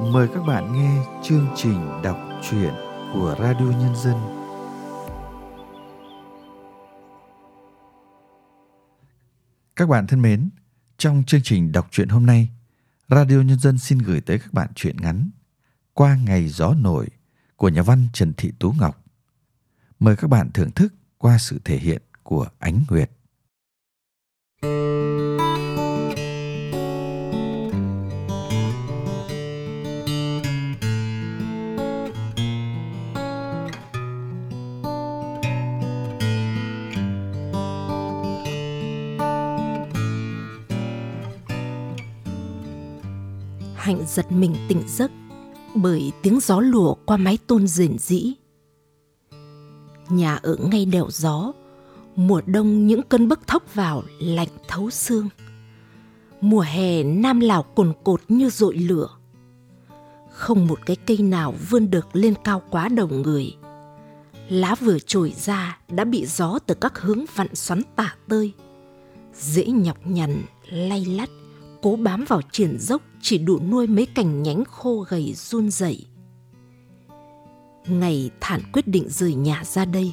Mời các bạn nghe chương trình đọc truyện của Radio Nhân dân. Các bạn thân mến, trong chương trình đọc truyện hôm nay, Radio Nhân dân xin gửi tới các bạn truyện ngắn Qua ngày gió nổi của nhà văn Trần Thị Tú Ngọc. Mời các bạn thưởng thức qua sự thể hiện của Ánh Nguyệt. Hạnh giật mình tỉnh giấc bởi tiếng gió lùa qua mái tôn rền rĩ. Nhà ở ngay đèo gió, mùa đông những cơn bấc thốc vào lạnh thấu xương. Mùa hè nam lào cồn cột như dội lửa. Không một cái cây nào vươn được lên cao quá đầu người. Lá vừa trồi ra đã bị gió từ các hướng vặn xoắn tả tơi. Dễ nhọc nhằn, lay lắt, cố bám vào triển dốc chỉ đủ nuôi mấy cành nhánh khô gầy run rẩy. Ngày Thản quyết định rời nhà ra đây,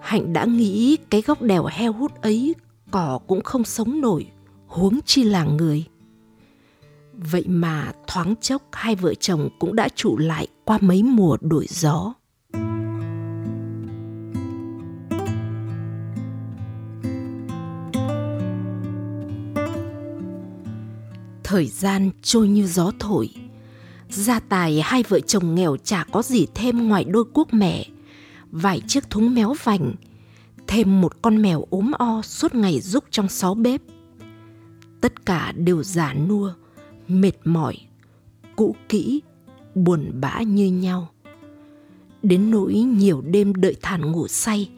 Hạnh đã nghĩ cái góc đèo heo hút ấy cỏ cũng không sống nổi, huống chi là người. Vậy mà thoáng chốc hai vợ chồng cũng đã trụ lại qua mấy mùa đổi gió. Thời gian trôi như gió thổi. Gia tài hai vợ chồng nghèo chả có gì thêm ngoài đôi cuốc mẹ, vài chiếc thúng méo vành, thêm một con mèo ốm o suốt ngày rúc trong xó bếp. Tất cả đều giả nua, mệt mỏi, cũ kỹ, buồn bã như nhau. Đến nỗi nhiều đêm đợi thản ngủ say,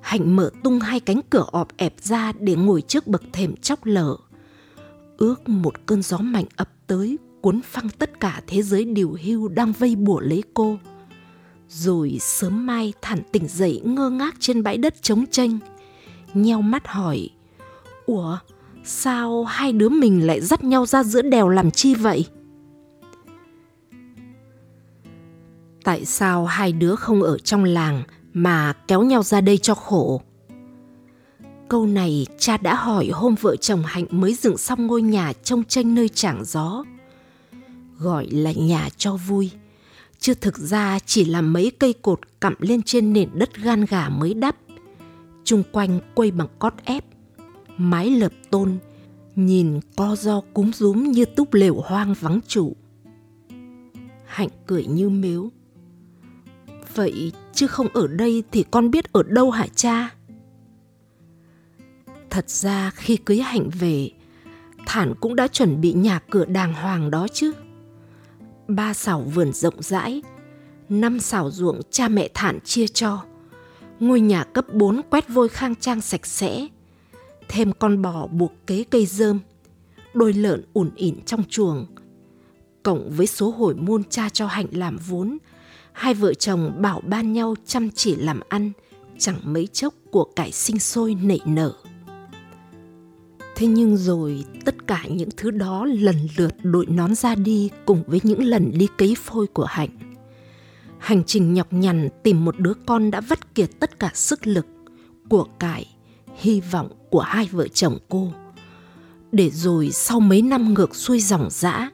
Hạnh mở tung hai cánh cửa ọp ẹp ra để ngồi trước bậc thềm chóc lở ước một cơn gió mạnh ập tới, cuốn phăng tất cả thế giới điều hưu đang vây bủa lấy cô. Rồi sớm mai thản tỉnh dậy ngơ ngác trên bãi đất trống tranh, nheo mắt hỏi, ủa, sao hai đứa mình lại dắt nhau ra giữa đèo làm chi vậy? Tại sao hai đứa không ở trong làng mà kéo nhau ra đây cho khổ? Câu này cha đã hỏi hôm vợ chồng Hạnh mới dựng xong ngôi nhà trông tranh nơi trảng gió. Gọi là nhà cho vui, chứ thực ra chỉ là mấy cây cột cặm lên trên nền đất gan gà mới đắp. Trung quanh quây bằng cót ép, mái lợp tôn, nhìn co do cúm rúm như túp lều hoang vắng chủ. Hạnh cười như mếu. Vậy chứ không ở đây thì con biết ở đâu hả cha? Thật ra khi cưới Hạnh về, Thản cũng đã chuẩn bị nhà cửa đàng hoàng đó chứ. Ba xảo vườn rộng rãi, năm xảo ruộng cha mẹ Thản chia cho. Ngôi nhà cấp 4 quét vôi khang trang sạch sẽ. Thêm con bò buộc kế cây dơm, đôi lợn ủn ỉn trong chuồng. Cộng với số hồi môn cha cho Hạnh làm vốn, hai vợ chồng bảo ban nhau chăm chỉ làm ăn, chẳng mấy chốc của cải sinh sôi nảy nở. Thế nhưng rồi tất cả những thứ đó lần lượt đội nón ra đi cùng với những lần đi cấy phôi của Hạnh. Hành trình nhọc nhằn tìm một đứa con đã vắt kiệt tất cả sức lực, của cải, hy vọng của hai vợ chồng cô. Để rồi sau mấy năm ngược xuôi dòng dã,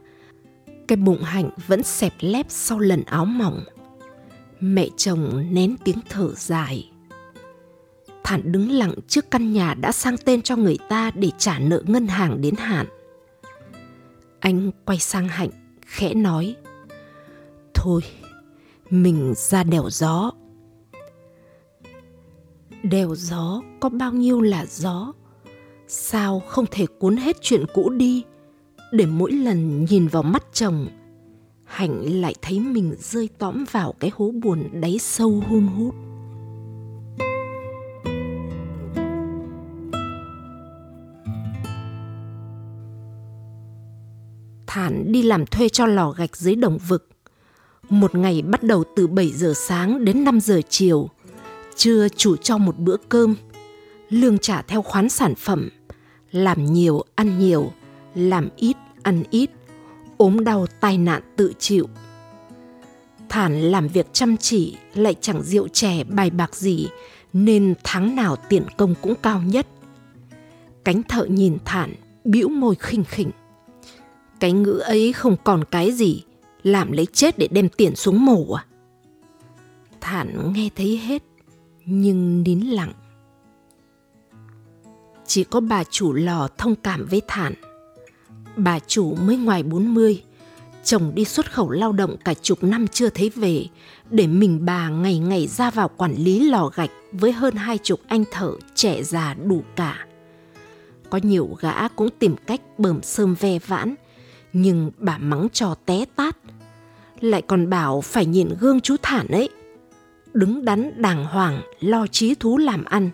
cái bụng Hạnh vẫn xẹp lép sau lần áo mỏng. Mẹ chồng nén tiếng thở dài Thản đứng lặng trước căn nhà đã sang tên cho người ta để trả nợ ngân hàng đến hạn. Anh quay sang Hạnh, khẽ nói. Thôi, mình ra đèo gió. Đèo gió có bao nhiêu là gió? Sao không thể cuốn hết chuyện cũ đi để mỗi lần nhìn vào mắt chồng Hạnh lại thấy mình rơi tõm vào cái hố buồn đáy sâu hun hút. Thản đi làm thuê cho lò gạch dưới đồng vực. Một ngày bắt đầu từ 7 giờ sáng đến 5 giờ chiều. Trưa chủ cho một bữa cơm. Lương trả theo khoán sản phẩm. Làm nhiều, ăn nhiều. Làm ít, ăn ít. ốm đau tai nạn tự chịu. Thản làm việc chăm chỉ lại chẳng rượu chè bài bạc gì nên tháng nào tiền công cũng cao nhất. Cánh thợ nhìn Thản bĩu môi khinh khỉnh. Cái ngữ ấy không còn cái gì, làm lấy chết để đem tiền xuống mổ à? Thản nghe thấy hết, nhưng nín lặng. Chỉ có bà chủ lò thông cảm với Thản. Bà chủ mới ngoài 40, chồng đi xuất khẩu lao động cả chục năm chưa thấy về, để mình bà ngày ngày ra vào quản lý lò gạch với hơn hai chục anh thợ trẻ già đủ cả. Có nhiều gã cũng tìm cách bờm sơm ve vãn, nhưng bà mắng cho té tát. Lại còn bảo phải nhìn gương chú Thản ấy. Đứng đắn đàng hoàng, lo trí thú làm ăn,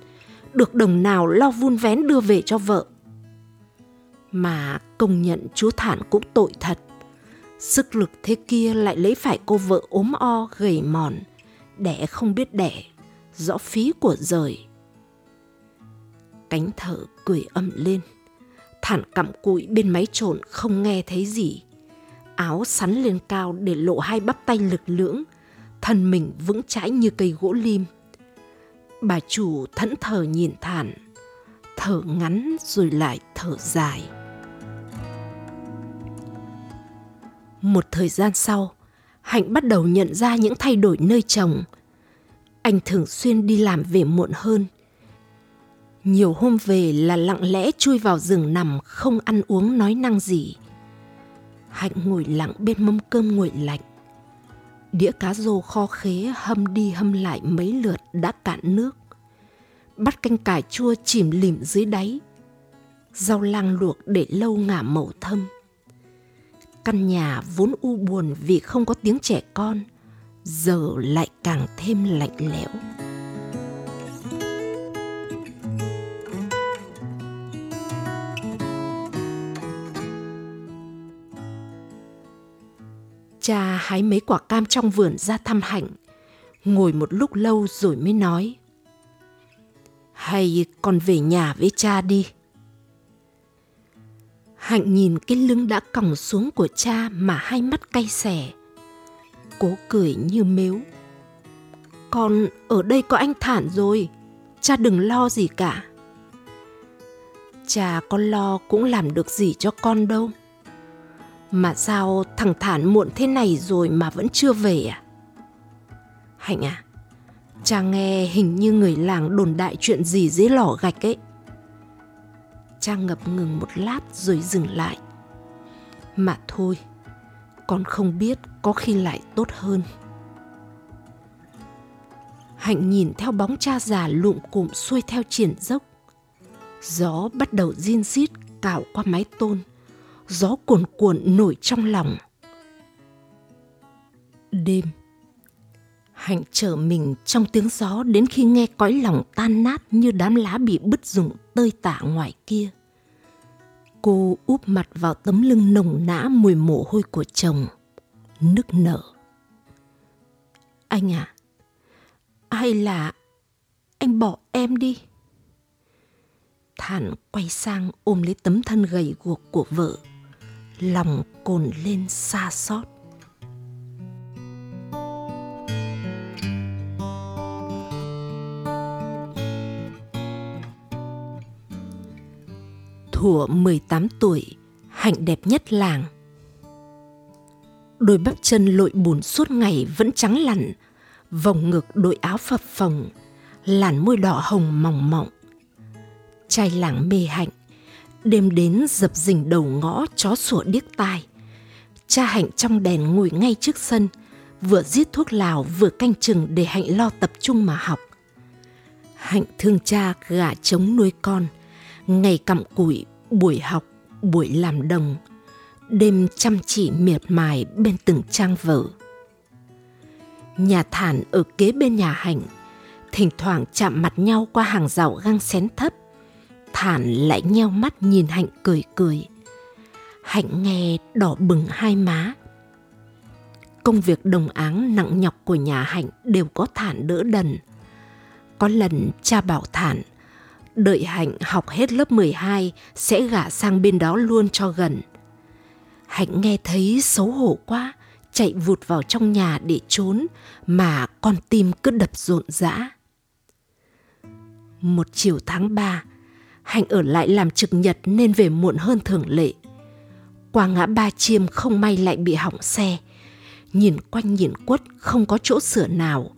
được đồng nào lo vun vén đưa về cho vợ. Mà công nhận chú Thản cũng tội thật. Sức lực thế kia lại lấy phải cô vợ ốm o gầy mòn, đẻ không biết đẻ, rõ phí của rời. Cánh thở cười ầm lên. Thản cặm cụi bên máy trộn không nghe thấy gì. Áo sắn lên cao để lộ hai bắp tay lực lưỡng, thân mình vững chãi như cây gỗ lim. Bà chủ thẫn thờ nhìn Thản, thở ngắn rồi lại thở dài. Một thời gian sau, Hạnh bắt đầu nhận ra những thay đổi nơi chồng. Anh thường xuyên đi làm về muộn hơn. Nhiều hôm về là lặng lẽ chui vào giường nằm không ăn uống nói năng gì. Hạnh ngồi lặng bên mâm cơm nguội lạnh. Đĩa cá rô kho khế hâm đi hâm lại mấy lượt đã cạn nước. Bắt canh cải chua chìm lìm dưới đáy. Rau lang luộc để lâu ngả màu thâm Căn nhà vốn u buồn vì không có tiếng trẻ con, giờ lại càng thêm lạnh lẽo. Cha hái mấy quả cam trong vườn ra thăm Hạnh, ngồi một lúc lâu rồi mới nói. Hay con về nhà với cha đi. Hạnh nhìn cái lưng đã còng xuống của cha mà hai mắt cay xẻ. Cố cười như mếu. Con ở đây có anh Thản rồi, cha đừng lo gì cả. Cha con lo cũng làm được gì cho con đâu. Mà sao thằng Thản muộn thế này rồi mà vẫn chưa về à? Hạnh à, cha nghe hình như người làng đồn đại chuyện gì dưới lò gạch ấy. Cha ngập ngừng một lát rồi dừng lại. Mà thôi, con không biết có khi lại tốt hơn. Hạnh nhìn theo bóng cha già lụm cụm xuôi theo triển dốc. Gió bắt đầu rin rít cào qua mái tôn. Gió cuồn cuộn nổi trong lòng. Đêm Hạnh trở mình trong tiếng gió đến khi nghe cõi lòng tan nát như đám lá bị bứt rụng tơi tả ngoài kia. Cô úp mặt vào tấm lưng nồng nã mùi mồ hôi của chồng, nức nở. Anh à, hay là anh bỏ em đi? Thản quay sang ôm lấy tấm thân gầy guộc của vợ, lòng cồn lên xa xót. Thủa 18 tuổi, Hạnh đẹp nhất làng. Đôi bắp chân lội bùn suốt ngày vẫn trắng lặn, vòng ngực đội áo phập phồng, làn môi đỏ hồng mỏng mọng. Trai làng mê hạnh, đêm đến dập dình đầu ngõ chó sủa điếc tai. Cha hạnh trong đèn ngồi ngay trước sân, vừa giết thuốc lào vừa canh chừng để hạnh lo tập trung mà học. Hạnh thương cha gả trống nuôi con, ngày cặm cụi buổi học, buổi làm đồng, đêm chăm chỉ miệt mài bên từng trang vở. Nhà thản ở kế bên nhà hạnh, thỉnh thoảng chạm mặt nhau qua hàng rào găng xén thấp. Thản lại nheo mắt nhìn hạnh cười cười. Hạnh nghe đỏ bừng hai má. Công việc đồng áng nặng nhọc của nhà hạnh đều có thản đỡ đần. Có lần cha bảo thản Đợi Hạnh học hết lớp 12 sẽ gả sang bên đó luôn cho gần. Hạnh nghe thấy xấu hổ quá, chạy vụt vào trong nhà để trốn mà con tim cứ đập rộn rã. Một chiều tháng 3, Hạnh ở lại làm trực nhật nên về muộn hơn thường lệ. Qua ngã ba chiêm không may lại bị hỏng xe. Nhìn quanh nhìn quất không có chỗ sửa nào,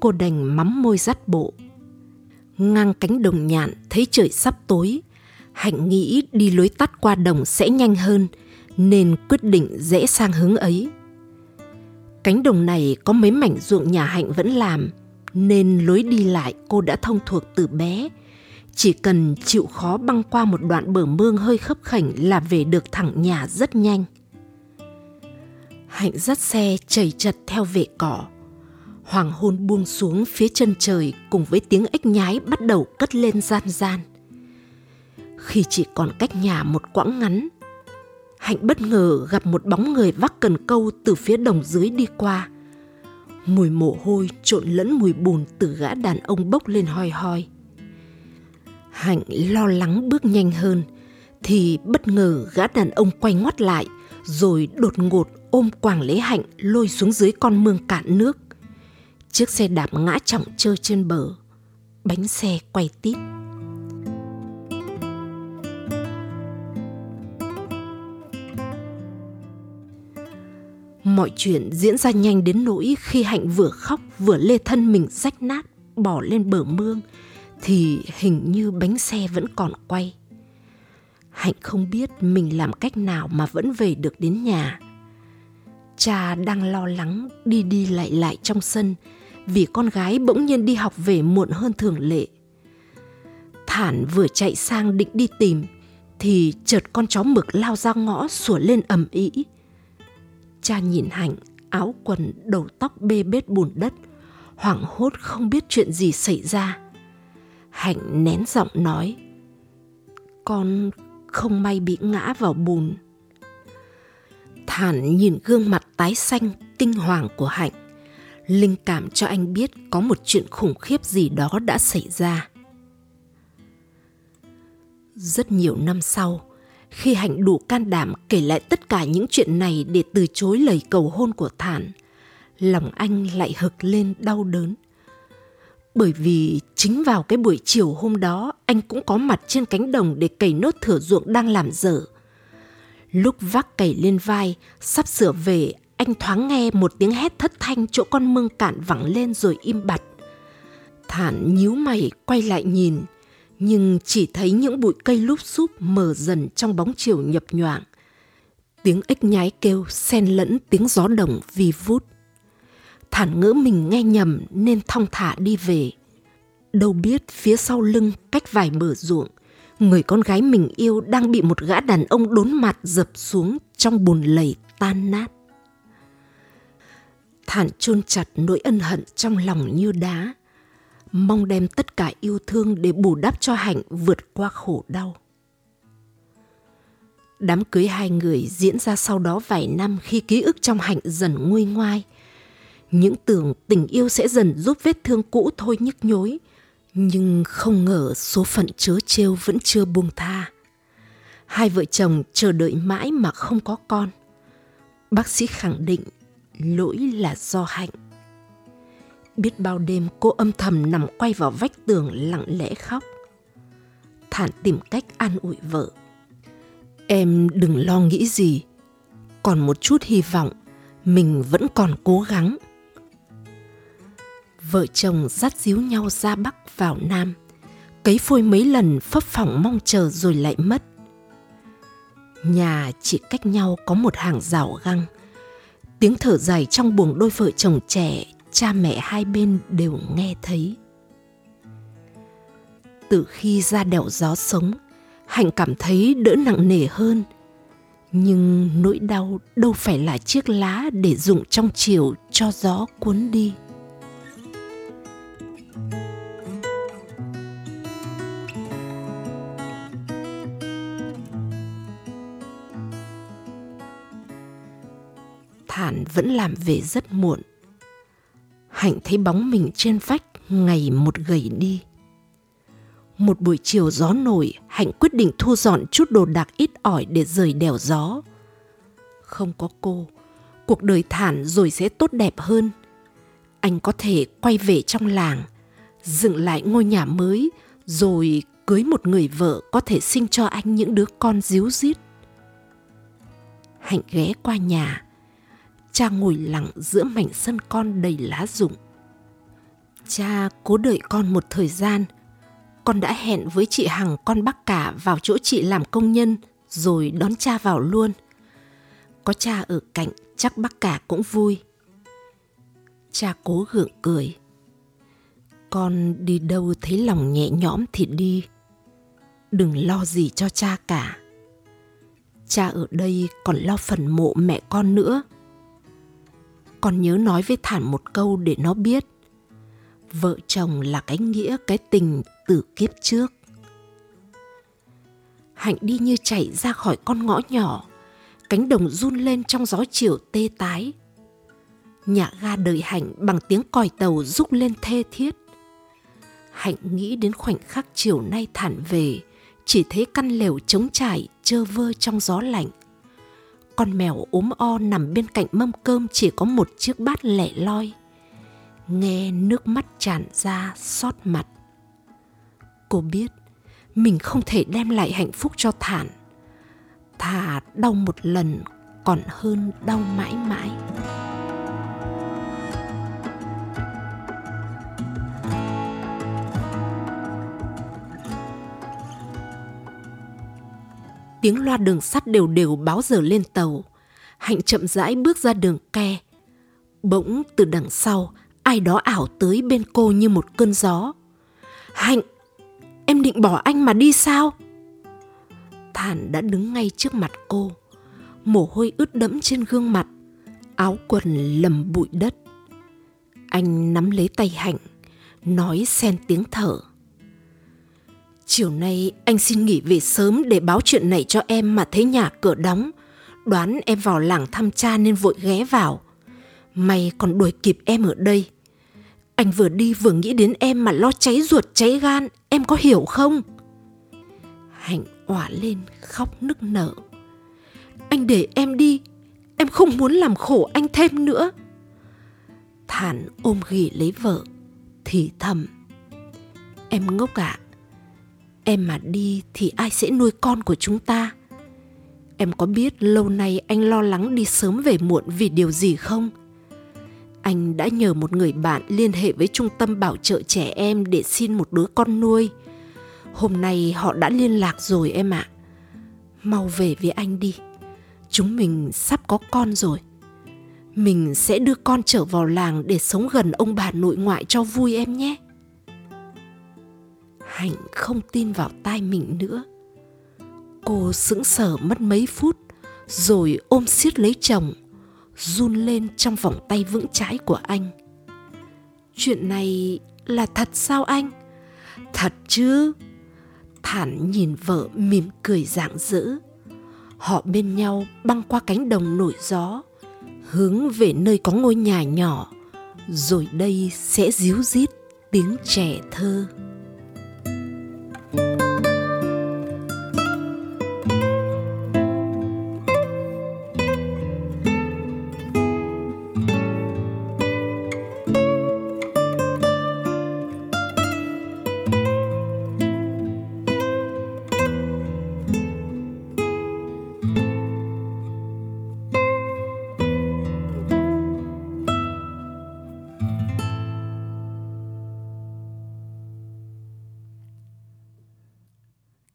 cô đành mắm môi dắt bộ. Ngang cánh đồng nhạn thấy trời sắp tối, Hạnh nghĩ đi lối tắt qua đồng sẽ nhanh hơn nên quyết định dễ sang hướng ấy. Cánh đồng này có mấy mảnh ruộng nhà Hạnh vẫn làm nên lối đi lại cô đã thông thuộc từ bé. Chỉ cần chịu khó băng qua một đoạn bờ mương hơi khấp khảnh là về được thẳng nhà rất nhanh. Hạnh dắt xe chảy chật theo vệ cỏ. Hoàng hôn buông xuống phía chân trời cùng với tiếng ếch nhái bắt đầu cất lên gian gian. Khi chỉ còn cách nhà một quãng ngắn, Hạnh bất ngờ gặp một bóng người vác cần câu từ phía đồng dưới đi qua. Mùi mồ hôi trộn lẫn mùi bùn từ gã đàn ông bốc lên hoi hoi. Hạnh lo lắng bước nhanh hơn, thì bất ngờ gã đàn ông quay ngoắt lại, rồi đột ngột ôm quàng lấy Hạnh lôi xuống dưới con mương cạn nước. Chiếc xe đạp ngã trọng trơ trên bờ, bánh xe quay tít. Mọi chuyện diễn ra nhanh đến nỗi khi Hạnh vừa khóc vừa lê thân mình rách nát bỏ lên bờ mương thì hình như bánh xe vẫn còn quay. Hạnh không biết mình làm cách nào mà vẫn về được đến nhà. Cha đang lo lắng đi đi lại lại trong sân vì con gái bỗng nhiên đi học về muộn hơn thường lệ. Thản vừa chạy sang định đi tìm thì chợt con chó mực lao ra ngõ sủa lên ầm ĩ Cha nhìn Hạnh, áo quần, đầu tóc bê bết bùn đất, hoảng hốt không biết chuyện gì xảy ra. Hạnh nén giọng nói, con không may bị ngã vào bùn. Thản nhìn gương mặt tái xanh, kinh hoàng của Hạnh, linh cảm cho anh biết có một chuyện khủng khiếp gì đó đã xảy ra. Rất nhiều năm sau, khi Hạnh đủ can đảm kể lại tất cả những chuyện này để từ chối lời cầu hôn của Thản, lòng anh lại hực lên đau đớn. Bởi vì chính vào cái buổi chiều hôm đó anh cũng có mặt trên cánh đồng để cày nốt thửa ruộng đang làm dở. Lúc vác cày lên vai, sắp sửa về, anh thoáng nghe một tiếng hét thất thanh chỗ con mương cạn vẳng lên rồi im bặt. Thản nhíu mày quay lại nhìn, nhưng chỉ thấy những bụi cây lúp xúp mờ dần trong bóng chiều nhập nhoạng. Tiếng ếch nhái kêu xen lẫn tiếng gió đồng vi vút. Thản ngỡ mình nghe nhầm nên thong thả đi về. Đâu biết phía sau lưng cách vài bờ ruộng, người con gái mình yêu đang bị một gã đàn ông đốn mặt dập xuống trong bùn lầy tan nát. Thản chôn chặt nỗi ân hận trong lòng như đá mong đem tất cả yêu thương để bù đắp cho hạnh vượt qua khổ đau đám cưới hai người diễn ra sau đó vài năm khi ký ức trong hạnh dần nguôi ngoai những tưởng tình yêu sẽ dần giúp vết thương cũ thôi nhức nhối nhưng không ngờ số phận chớ trêu vẫn chưa buông tha hai vợ chồng chờ đợi mãi mà không có con bác sĩ khẳng định lỗi là do hạnh Biết bao đêm cô âm thầm nằm quay vào vách tường lặng lẽ khóc. Thản tìm cách an ủi vợ. Em đừng lo nghĩ gì. Còn một chút hy vọng, mình vẫn còn cố gắng. Vợ chồng dắt díu nhau ra Bắc vào Nam. Cấy phôi mấy lần phấp phỏng mong chờ rồi lại mất. Nhà chỉ cách nhau có một hàng rào găng. Tiếng thở dài trong buồng đôi vợ chồng trẻ, cha mẹ hai bên đều nghe thấy từ khi ra đèo gió sống, hạnh cảm thấy đỡ nặng nề hơn nhưng nỗi đau đâu phải là chiếc lá để dụng trong chiều cho gió cuốn đi vẫn làm về rất muộn Hạnh thấy bóng mình trên vách ngày một gầy đi. Một buổi chiều gió nổi, Hạnh quyết định thu dọn chút đồ đạc ít ỏi để rời đèo gió. Không có cô, cuộc đời Thản rồi sẽ tốt đẹp hơn. Anh có thể quay về trong làng, dựng lại ngôi nhà mới, rồi cưới một người vợ có thể sinh cho anh những đứa con díu dít. Hạnh ghé qua nhà, cha ngồi lặng giữa mảnh sân con đầy lá rụng. Cha cố đợi con một thời gian, con đã hẹn với chị Hằng con bác cả vào chỗ chị làm công nhân rồi đón cha vào luôn. Có cha ở cạnh chắc bác cả cũng vui. Cha cố gượng cười. Con đi đâu thấy lòng nhẹ nhõm thì đi. Đừng lo gì cho cha cả. Cha ở đây còn lo phần mộ mẹ con nữa còn nhớ nói với Thản một câu để nó biết. Vợ chồng là cái nghĩa cái tình từ kiếp trước. Hạnh đi như chạy ra khỏi con ngõ nhỏ, cánh đồng run lên trong gió chiều tê tái. Nhà ga đợi Hạnh bằng tiếng còi tàu rúc lên thê thiết. Hạnh nghĩ đến khoảnh khắc chiều nay thản về, chỉ thấy căn lều trống trải trơ vơ trong gió lạnh. Con mèo ốm o nằm bên cạnh mâm cơm chỉ có một chiếc bát lẻ loi. Nghe nước mắt tràn ra xót mặt. Cô biết mình không thể đem lại hạnh phúc cho Thản. Thà đau một lần còn hơn đau mãi mãi. Tiếng loa đường sắt đều đều báo giờ lên tàu. Hạnh chậm rãi bước ra đường ke. Bỗng từ đằng sau, ai đó ảo tới bên cô như một cơn gió. Hạnh, em định bỏ anh mà đi sao? Thản đã đứng ngay trước mặt cô. Mồ hôi ướt đẫm trên gương mặt, áo quần lầm bụi đất. Anh nắm lấy tay Hạnh, nói xen tiếng thở. Chiều nay anh xin nghỉ về sớm để báo chuyện này cho em mà thấy nhà cửa đóng. Đoán em vào làng thăm cha nên vội ghé vào. May còn đuổi kịp em ở đây. Anh vừa đi vừa nghĩ đến em mà lo cháy ruột cháy gan, em có hiểu không? Hạnh òa lên khóc nức nở. Anh để em đi, em không muốn làm khổ anh thêm nữa. Thản ôm ghì lấy vợ, thì thầm. Em ngốc ạ, à, em mà đi thì ai sẽ nuôi con của chúng ta? Em có biết lâu nay anh lo lắng đi sớm về muộn vì điều gì không? Anh đã nhờ một người bạn liên hệ với trung tâm bảo trợ trẻ em để xin một đứa con nuôi. Hôm nay họ đã liên lạc rồi em ạ. À. mau về với anh đi. Chúng mình sắp có con rồi. Mình sẽ đưa con trở vào làng để sống gần ông bà nội ngoại cho vui em nhé hạnh không tin vào tai mình nữa. Cô sững sờ mất mấy phút, rồi ôm siết lấy chồng, run lên trong vòng tay vững chãi của anh. Chuyện này là thật sao anh? Thật chứ? Thản nhìn vợ mỉm cười rạng rỡ. Họ bên nhau băng qua cánh đồng nổi gió, hướng về nơi có ngôi nhà nhỏ, rồi đây sẽ díu rít tiếng trẻ thơ.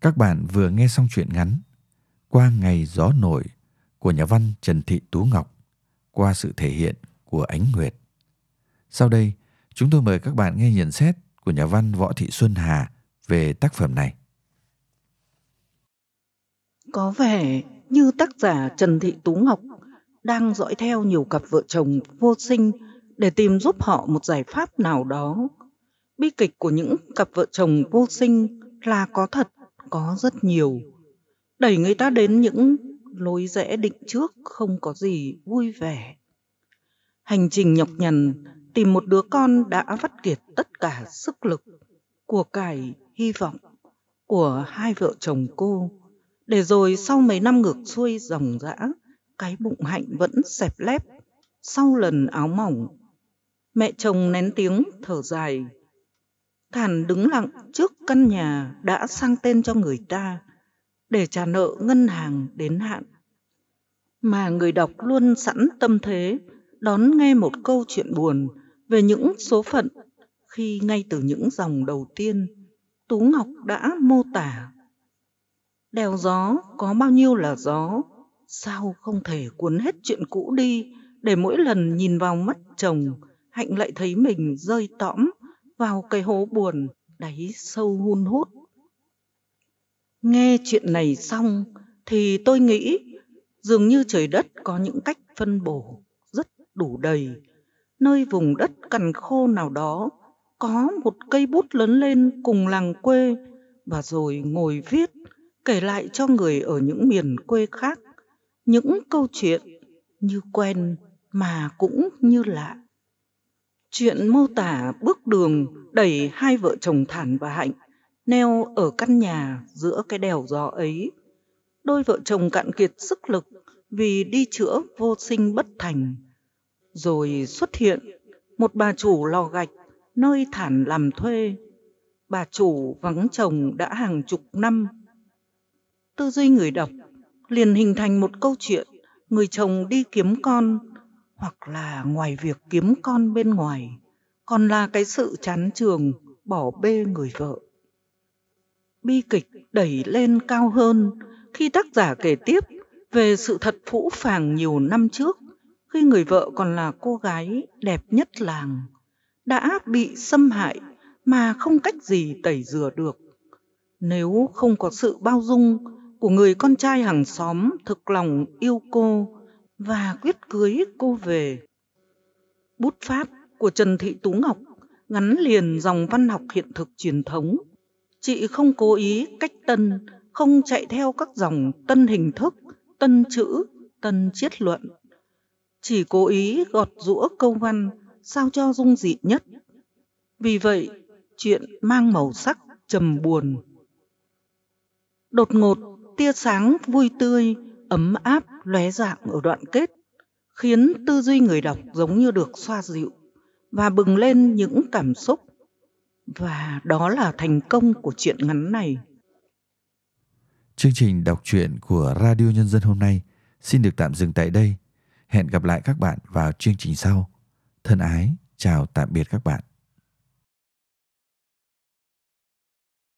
Các bạn vừa nghe xong truyện ngắn Qua ngày gió nổi của nhà văn Trần Thị Tú Ngọc qua sự thể hiện của Ánh Nguyệt. Sau đây, chúng tôi mời các bạn nghe nhận xét của nhà văn Võ Thị Xuân Hà về tác phẩm này. Có vẻ như tác giả Trần Thị Tú Ngọc đang dõi theo nhiều cặp vợ chồng vô sinh để tìm giúp họ một giải pháp nào đó. Bi kịch của những cặp vợ chồng vô sinh là có thật có rất nhiều. Đẩy người ta đến những lối rẽ định trước không có gì vui vẻ. Hành trình nhọc nhằn, tìm một đứa con đã vắt kiệt tất cả sức lực của cải hy vọng của hai vợ chồng cô. Để rồi sau mấy năm ngược xuôi dòng dã, cái bụng hạnh vẫn xẹp lép. Sau lần áo mỏng, mẹ chồng nén tiếng thở dài thản đứng lặng trước căn nhà đã sang tên cho người ta, để trả nợ ngân hàng đến hạn. Mà người đọc luôn sẵn tâm thế, đón nghe một câu chuyện buồn về những số phận khi ngay từ những dòng đầu tiên, tú ngọc đã mô tả. Đèo gió có bao nhiêu là gió, sao không thể cuốn hết chuyện cũ đi để mỗi lần nhìn vào mắt chồng, hạnh lại thấy mình rơi tõm vào cái hố buồn, đáy sâu hun hút. Nghe chuyện này xong thì tôi nghĩ dường như trời đất có những cách phân bổ rất đủ đầy. Nơi vùng đất cằn khô nào đó có một cây bút lớn lên cùng làng quê và rồi ngồi viết, kể lại cho người ở những miền quê khác những câu chuyện như quen mà cũng như lạ chuyện mô tả bước đường đẩy hai vợ chồng thản và hạnh neo ở căn nhà giữa cái đèo gió ấy. Đôi vợ chồng cạn kiệt sức lực vì đi chữa vô sinh bất thành. Rồi xuất hiện một bà chủ lò gạch nơi thản làm thuê. Bà chủ vắng chồng đã hàng chục năm. Tư duy người đọc liền hình thành một câu chuyện. Người chồng đi kiếm con hoặc là ngoài việc kiếm con bên ngoài, còn là cái sự chán trường, bỏ bê người vợ. Bi kịch đẩy lên cao hơn khi tác giả kể tiếp về sự thật phũ phàng nhiều năm trước, khi người vợ còn là cô gái đẹp nhất làng, đã bị xâm hại mà không cách gì tẩy rửa được. Nếu không có sự bao dung của người con trai hàng xóm thực lòng yêu cô và quyết cưới cô về. Bút pháp của trần thị tú ngọc gắn liền dòng văn học hiện thực truyền thống. Chị không cố ý cách tân, không chạy theo các dòng tân hình thức, tân chữ, tân triết luận. Chỉ cố ý gọt rũa câu văn, sao cho dung dị nhất. Vì vậy, chuyện mang màu sắc trầm buồn. Đột ngột, tia sáng vui tươi ấm áp lóe dạng ở đoạn kết, khiến tư duy người đọc giống như được xoa dịu và bừng lên những cảm xúc. Và đó là thành công của chuyện ngắn này. Chương trình đọc truyện của radio nhân dân hôm nay xin được tạm dừng tại đây. Hẹn gặp lại các bạn vào chương trình sau. Thân ái, chào tạm biệt các bạn.